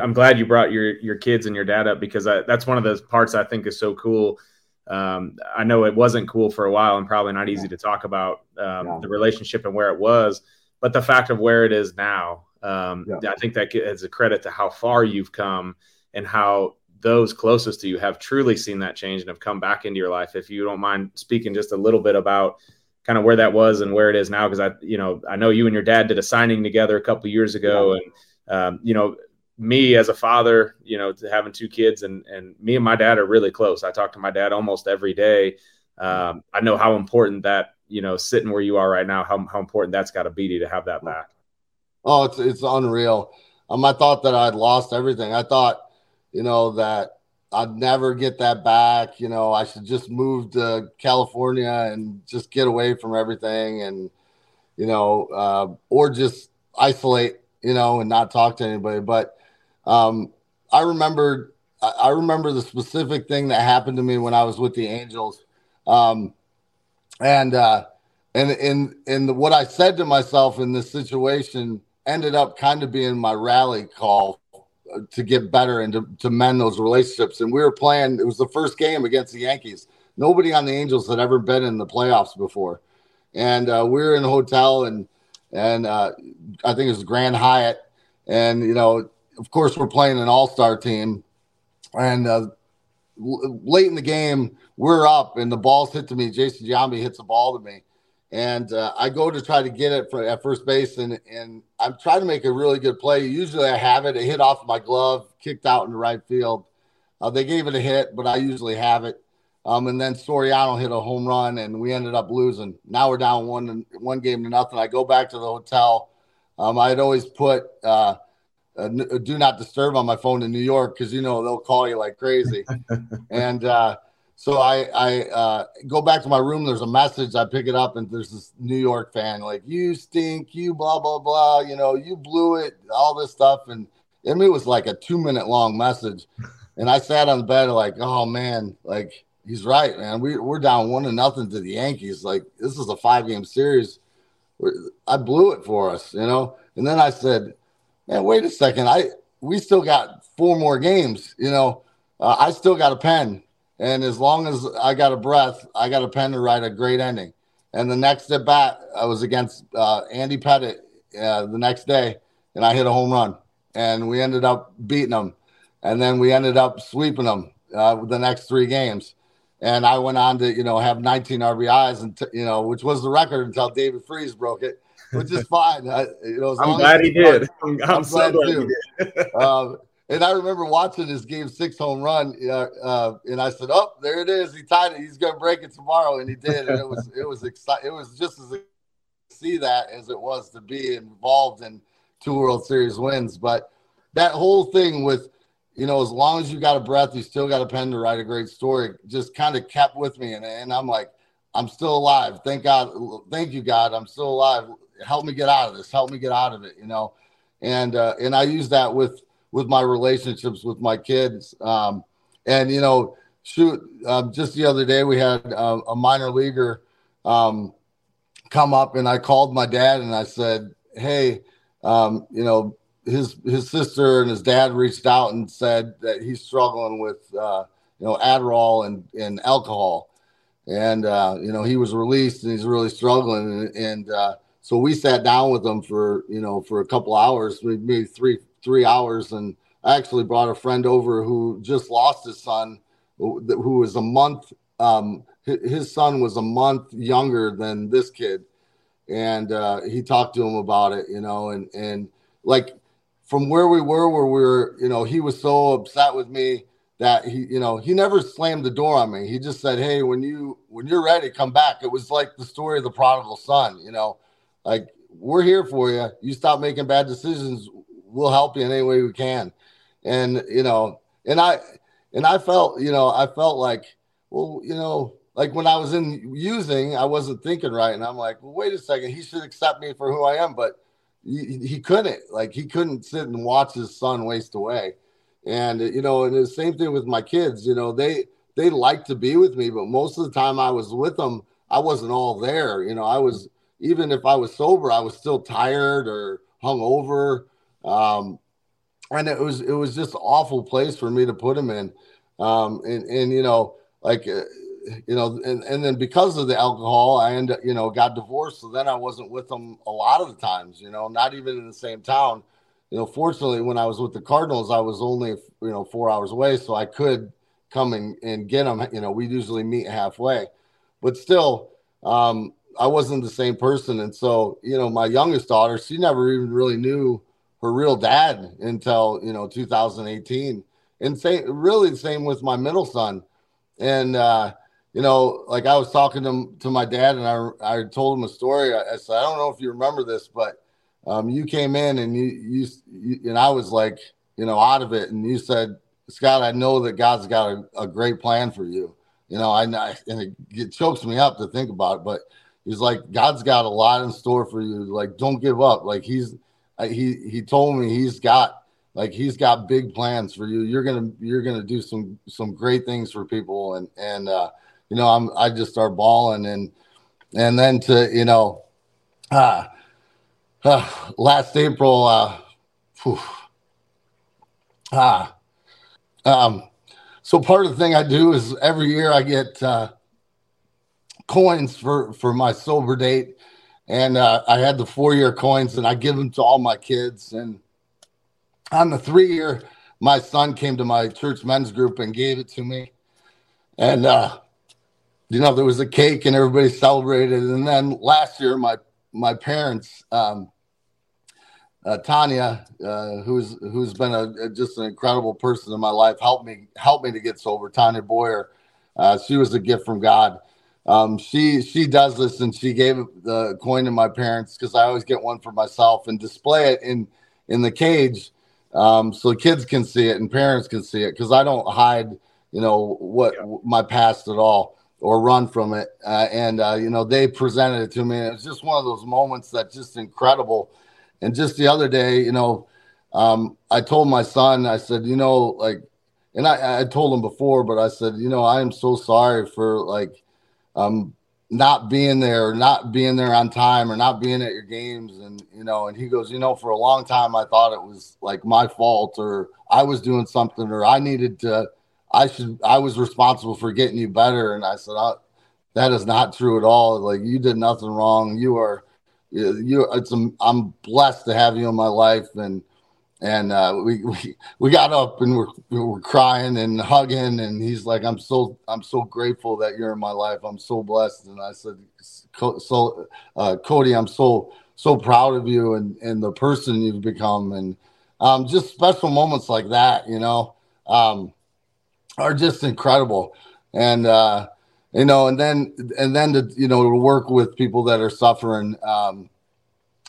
I'm glad you brought your your kids and your dad up because I, that's one of those parts I think is so cool. Um, I know it wasn't cool for a while and probably not easy to talk about um, yeah. the relationship and where it was, but the fact of where it is now, um, yeah. I think that is a credit to how far you've come and how those closest to you have truly seen that change and have come back into your life. If you don't mind speaking just a little bit about kind of where that was and where it is now, because I, you know, I know you and your dad did a signing together a couple years ago, and um, you know, me as a father, you know, having two kids, and and me and my dad are really close. I talk to my dad almost every day. Um, I know how important that, you know, sitting where you are right now, how how important that's got to be to, have that back. Oh, it's it's unreal. Um, I thought that I'd lost everything. I thought, you know, that I'd never get that back. You know, I should just move to California and just get away from everything, and you know, uh, or just isolate, you know, and not talk to anybody. But um, I remember, I remember the specific thing that happened to me when I was with the Angels, um, and uh, and in in what I said to myself in this situation ended up kind of being my rally call to get better and to, to mend those relationships. And we were playing, it was the first game against the Yankees. Nobody on the Angels had ever been in the playoffs before. And uh, we were in a hotel and, and uh, I think it was Grand Hyatt. And, you know, of course, we're playing an all star team. And uh, late in the game, we're up and the ball's hit to me. Jason Giambi hits the ball to me and uh, I go to try to get it for, at first base, and and I'm trying to make a really good play. Usually I have it. It hit off my glove, kicked out in the right field. Uh, they gave it a hit, but I usually have it. Um, and then Soriano hit a home run, and we ended up losing. Now we're down one one game to nothing. I go back to the hotel. Um, I'd always put uh, a, a do not disturb on my phone in New York because you know they'll call you like crazy, and uh, so I I uh, go back to my room. There's a message. I pick it up, and there's this New York fan like, "You stink. You blah blah blah. You know, you blew it. All this stuff." And mean, it was like a two minute long message. And I sat on the bed like, "Oh man, like he's right, man. We we're down one to nothing to the Yankees. Like this is a five game series. I blew it for us, you know." And then I said, "Man, wait a second. I we still got four more games. You know, uh, I still got a pen." And as long as I got a breath, I got a pen to write a great ending. And the next at bat, I was against uh, Andy Pettitte uh, the next day, and I hit a home run. And we ended up beating them. And then we ended up sweeping them uh, the next three games. And I went on to, you know, have 19 RBIs, and t- you know, which was the record until David Freese broke it, which is fine. I, you know, I'm glad he did. I'm, I'm, so glad, glad he did. um, and I remember watching this game six home run, uh, uh, and I said, "Oh, there it is. He tied it. He's going to break it tomorrow," and he did. And it was it was exciting. It was just as see that as it was to be involved in two World Series wins. But that whole thing with, you know, as long as you got a breath, you still got a pen to write a great story. Just kind of kept with me, and and I'm like, I'm still alive. Thank God. Thank you, God. I'm still alive. Help me get out of this. Help me get out of it. You know, and uh, and I use that with with my relationships with my kids. Um, and you know, shoot, um, just the other day we had uh, a minor leaguer um, come up, and I called my dad and I said, "Hey, um, you know, his his sister and his dad reached out and said that he's struggling with uh, you know Adderall and and alcohol." And uh, you know he was released and he's really struggling, and, and uh, so we sat down with them for you know for a couple hours, maybe three three hours. And I actually brought a friend over who just lost his son, who was a month. Um, his son was a month younger than this kid, and uh, he talked to him about it. You know, and and like from where we were, where we were, you know, he was so upset with me that he, you know, he never slammed the door on me. He just said, "Hey, when you when you're ready, come back." It was like the story of the prodigal son. You know, like we're here for you. You stop making bad decisions we'll help you in any way we can. And you know, and I and I felt, you know, I felt like, well, you know, like when I was in using, I wasn't thinking right, and I'm like, well, wait a second, he should accept me for who I am, but he, he couldn't, like, he couldn't sit and watch his son waste away. And you know, and the same thing with my kids. You know, they they like to be with me, but most of the time I was with them, I wasn't all there. You know, I was even if I was sober, I was still tired or hung over um, and it was it was just awful place for me to put him in. Um, and and you know, like uh, you know, and, and then because of the alcohol, I ended you know got divorced. So then I wasn't with them a lot of the times. You know, not even in the same town. you know, fortunately, when I was with the Cardinals, I was only you know four hours away, so I could come and, and get them. You know, we usually meet halfway, but still, um, I wasn't the same person. And so, you know, my youngest daughter, she never even really knew her real dad until you know 2018. And same, really the same with my middle son. And uh, you know, like I was talking to, to my dad, and I I told him a story. I, I said, I don't know if you remember this, but um, you came in and you, you, you and I was like, you know, out of it, and you said, Scott, I know that God's got a, a great plan for you. You know, I, and it, it chokes me up to think about it, but he's like, God's got a lot in store for you. Like, don't give up. Like he's he he told me he's got like he's got big plans for you. You're gonna you're gonna do some some great things for people, and and uh, you know, I'm I just start bawling and and then to you know, uh, uh last April, uh, whew, ah, um, so part of the thing I do is every year I get uh, coins for for my sober date, and uh, I had the four year coins, and I give them to all my kids. And on the three year, my son came to my church men's group and gave it to me, and uh, you know there was a cake and everybody celebrated. And then last year, my my parents. Um, uh, Tanya, uh, who's who's been a, just an incredible person in my life, helped me helped me to get sober. Tanya Boyer, uh, she was a gift from God. Um, she she does this, and she gave the coin to my parents because I always get one for myself and display it in in the cage um, so kids can see it and parents can see it because I don't hide, you know, what yeah. my past at all or run from it. Uh, and uh, you know, they presented it to me. And it's just one of those moments that's just incredible and just the other day, you know, um, I told my son, I said, you know, like, and I, I told him before, but I said, you know, I am so sorry for like um, not being there, not being there on time, or not being at your games, and you know. And he goes, you know, for a long time I thought it was like my fault, or I was doing something, or I needed to, I should, I was responsible for getting you better. And I said, that is not true at all. Like you did nothing wrong. You are you it's I'm blessed to have you in my life and and uh, we, we we got up and we're we're crying and hugging and he's like I'm so I'm so grateful that you're in my life. I'm so blessed. And I said so uh, Cody I'm so so proud of you and and the person you've become. And um, just special moments like that you know um, are just incredible. And uh, you know, and then and then to you know to work with people that are suffering. Um,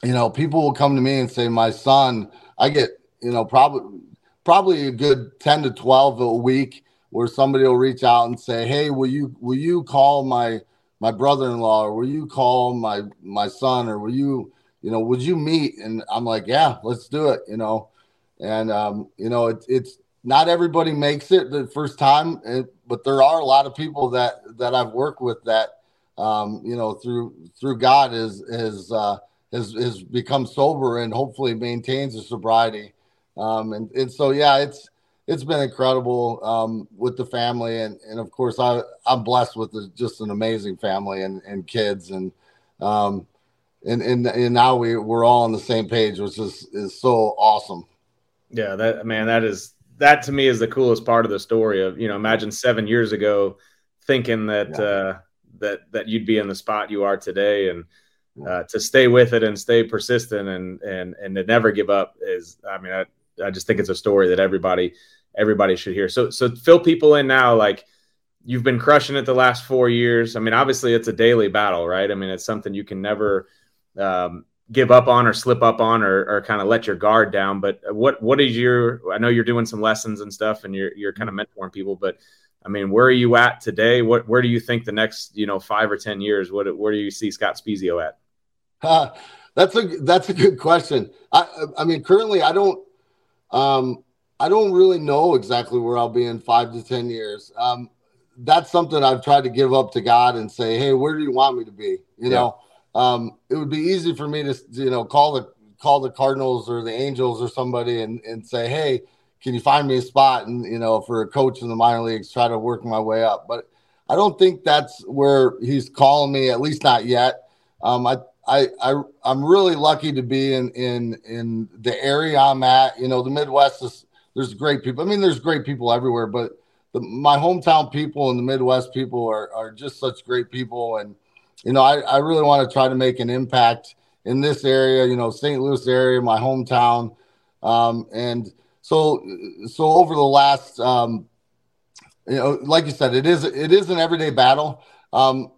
you know, people will come to me and say, "My son," I get you know probably probably a good ten to twelve a week where somebody will reach out and say, "Hey, will you will you call my my brother-in-law or will you call my my son or will you you know would you meet?" And I'm like, "Yeah, let's do it." You know, and um, you know it, it's not everybody makes it the first time, but there are a lot of people that that I've worked with that um, you know through through God is is uh, has has become sober and hopefully maintains a sobriety. Um, and and so yeah, it's it's been incredible um, with the family and and of course I I'm blessed with the, just an amazing family and and kids and um, and and and now we we're all on the same page, which is is so awesome. Yeah, that man, that is that to me is the coolest part of the story. Of you know, imagine seven years ago thinking that yeah. uh, that that you'd be in the spot you are today, and uh, to stay with it and stay persistent and and and to never give up is. I mean, I I just think it's a story that everybody everybody should hear. So so fill people in now, like you've been crushing it the last four years. I mean, obviously it's a daily battle, right? I mean, it's something you can never um, give up on or slip up on or, or kind of let your guard down. But what what is your? I know you're doing some lessons and stuff, and you're you're kind of mentoring people. But I mean, where are you at today? What where do you think the next you know five or ten years? What where do you see Scott Spiezio at? Uh, that's a that's a good question. I I mean, currently I don't um I don't really know exactly where I'll be in five to ten years. Um, that's something I've tried to give up to God and say, hey, where do you want me to be? You yeah. know um, it would be easy for me to you know call the call the Cardinals or the Angels or somebody and and say, hey, can you find me a spot? And you know, for a coach in the minor leagues, try to work my way up. But I don't think that's where he's calling me. At least not yet. Um, I I, I I'm really lucky to be in in in the area I'm at. You know, the Midwest is there's great people. I mean, there's great people everywhere, but the, my hometown people and the Midwest people are are just such great people, and you know, I I really want to try to make an impact in this area. You know, St. Louis area, my hometown, um, and so so over the last um, you know, like you said, it is it is an everyday battle. Um,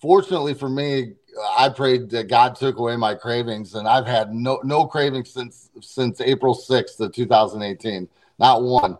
fortunately for me, I prayed that God took away my cravings, and I've had no no cravings since since April sixth of 2018, not one,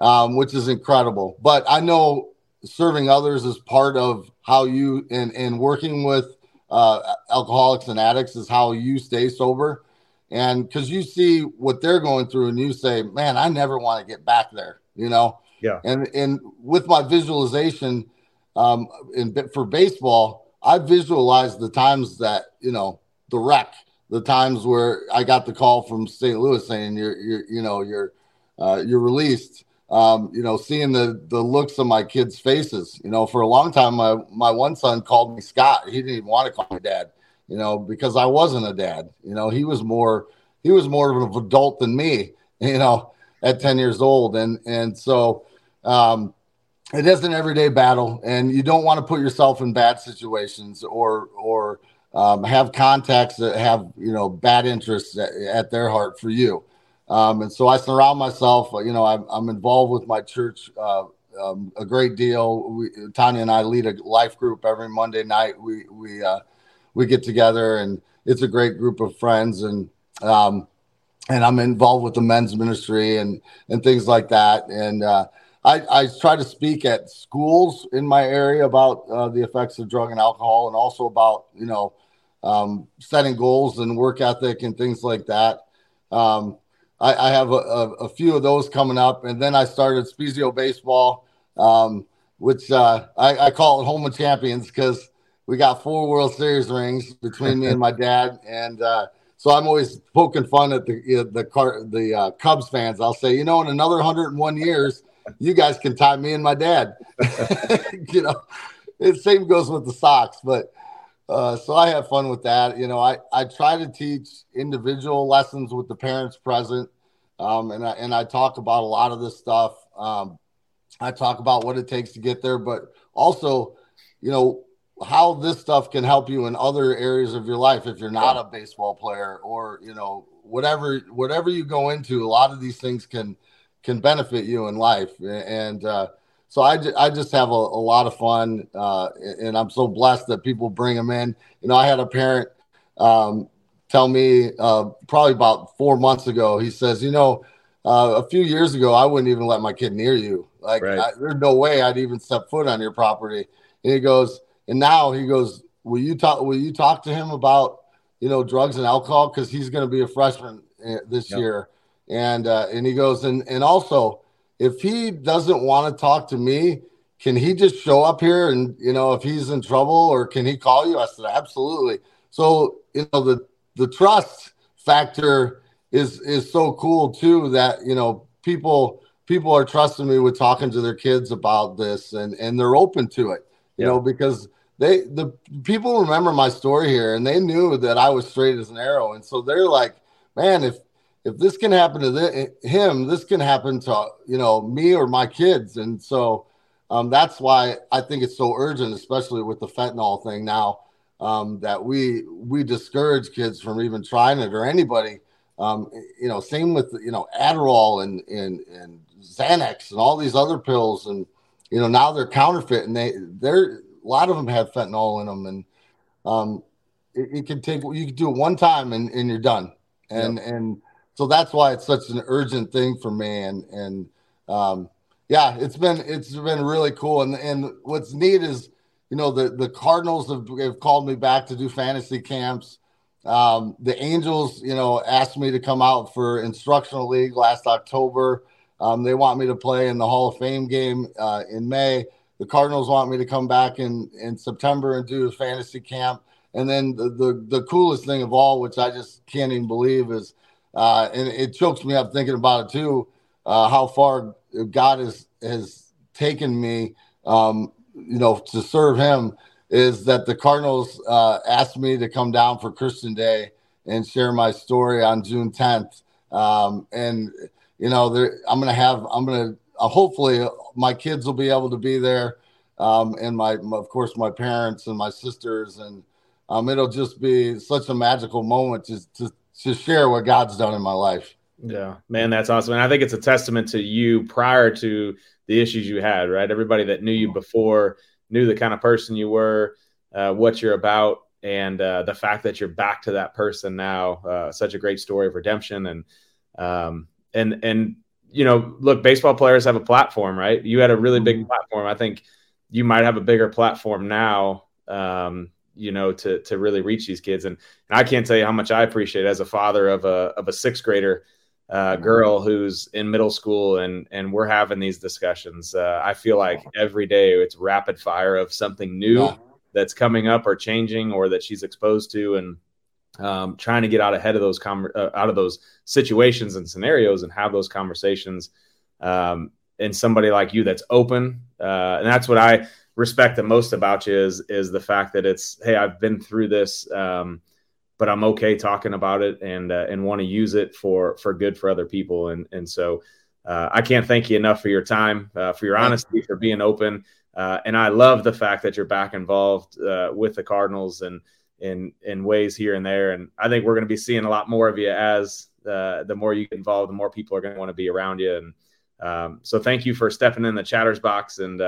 um, which is incredible. But I know serving others is part of how you and and working with uh, alcoholics and addicts is how you stay sober, and because you see what they're going through, and you say, "Man, I never want to get back there," you know. Yeah. And and with my visualization, um, in for baseball I visualized the times that you know the wreck, the times where I got the call from St. Louis saying you're, you're you know you're uh, you're released. Um, you know, seeing the the looks on my kids' faces. You know, for a long time, my my one son called me Scott. He didn't even want to call me dad. You know, because I wasn't a dad. You know, he was more he was more of an adult than me. You know, at ten years old, and and so. Um, it is an everyday battle, and you don't want to put yourself in bad situations or or um, have contacts that have you know bad interests at, at their heart for you. Um, and so I surround myself. You know, I'm, I'm involved with my church uh, um, a great deal. We, Tanya and I lead a life group every Monday night. We we uh, we get together, and it's a great group of friends. And um, and I'm involved with the men's ministry and and things like that. And uh, I, I try to speak at schools in my area about uh, the effects of drug and alcohol, and also about you know um, setting goals and work ethic and things like that. Um, I, I, have a, a, a, few of those coming up, and then I started Spiezio Baseball, um, which uh, I, I, call it Home of Champions because we got four World Series rings between me and my dad, and uh, so I'm always poking fun at the the car, the uh, Cubs fans. I'll say, you know, in another 101 years you guys can tie me and my dad. you know, the same goes with the Sox, but uh, so I have fun with that. You know, I, I try to teach individual lessons with the parents present. Um, and I, and I talk about a lot of this stuff. Um, I talk about what it takes to get there, but also, you know, how this stuff can help you in other areas of your life if you're not a baseball player or you know whatever whatever you go into a lot of these things can can benefit you in life. And uh, so I, I just have a, a lot of fun, uh, and I'm so blessed that people bring them in. You know, I had a parent um, tell me uh, probably about four months ago. He says, you know, uh, a few years ago, I wouldn't even let my kid near you. Like, right. I, there's no way I'd even step foot on your property. And he goes, and now he goes, will you talk? Will you talk to him about you know drugs and alcohol because he's going to be a freshman eh, this yep. year and uh, and he goes, and and also, if he doesn't want to talk to me, can he just show up here and you know if he's in trouble or can he call you? I said absolutely. So you know the the trust factor is is so cool too that you know people people are trusting me with talking to their kids about this and and they're open to it you know because they the people remember my story here and they knew that I was straight as an arrow and so they're like man if if this can happen to the, him, this can happen to you know me or my kids, and so um, that's why I think it's so urgent, especially with the fentanyl thing now, um, that we we discourage kids from even trying it or anybody. Um, you know, same with you know Adderall and and and Xanax and all these other pills, and you know now they're counterfeit, and they they're a lot of them have fentanyl in them, and um, it, it can take you can do it one time and, and you're done, and yep. and so that's why it's such an urgent thing for me. And and um, yeah, it's been it's been really cool. And and what's neat is you know the the Cardinals have, have called me back to do fantasy camps. Um, the Angels, you know, asked me to come out for instructional league last October. Um, they want me to play in the Hall of Fame game uh, in May. The Cardinals want me to come back in in September and do a fantasy camp. And then the, the the coolest thing of all, which I just can't even believe, is uh, and it chokes me up thinking about it too. Uh, how far God has has taken me, um, you know, to serve Him. is that the Cardinals uh, asked me to come down for Christian Day and share my story on June 10th. Um, and you know, I'm going to have, I'm going to uh, hopefully my kids will be able to be there, um, and my, of course, my parents and my sisters, and um, it'll just be such a magical moment to, to to share what God's done in my life. Yeah, man, that's awesome. And I think it's a testament to you prior to the issues you had, right? Everybody that knew you before knew the kind of person you were, uh, what you're about, and uh, the fact that you're back to that person now. Uh, such a great story of redemption, and um, and and you know, look, baseball players have a platform, right? You had a really big mm-hmm. platform. I think you might have a bigger platform now. Um, you know, to to really reach these kids, and, and I can't tell you how much I appreciate as a father of a of a sixth grader uh, girl who's in middle school and and we're having these discussions. Uh, I feel like every day it's rapid fire of something new that's coming up or changing or that she's exposed to, and um, trying to get out ahead of those com- uh, out of those situations and scenarios and have those conversations. Um, and somebody like you that's open, uh, and that's what I respect the most about you is is the fact that it's hey I've been through this. Um, but I'm okay talking about it and uh, and want to use it for for good for other people. And and so uh, I can't thank you enough for your time, uh, for your honesty, for being open. Uh, and I love the fact that you're back involved uh, with the Cardinals and in in ways here and there. And I think we're going to be seeing a lot more of you as uh, the more you get involved, the more people are going to want to be around you. And um, so thank you for stepping in the Chatter's Box and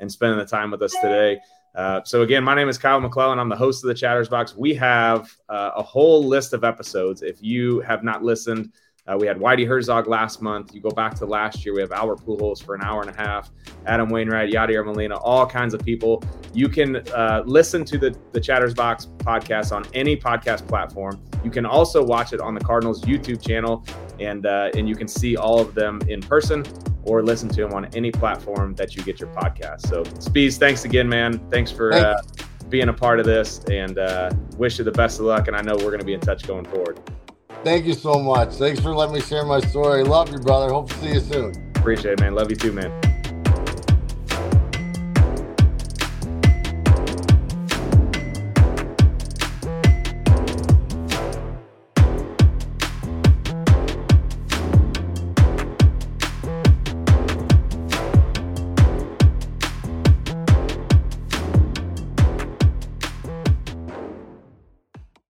and spending the time with us today. Uh, so again, my name is Kyle McClellan. I'm the host of the Chatter's Box. We have uh, a whole list of episodes. If you have not listened, uh, we had Whitey Herzog last month. You go back to last year, we have Albert Pujols for an hour and a half, Adam Wainwright, Yadier Molina, all kinds of people. You can uh, listen to the, the Chatter's Box podcast on any podcast platform. You can also watch it on the Cardinals YouTube channel, and uh, and you can see all of them in person or listen to them on any platform that you get your podcast. So, Spees, thanks again, man. Thanks for uh, being a part of this, and uh, wish you the best of luck. And I know we're going to be in touch going forward. Thank you so much. Thanks for letting me share my story. Love you, brother. Hope to see you soon. Appreciate it, man. Love you too, man.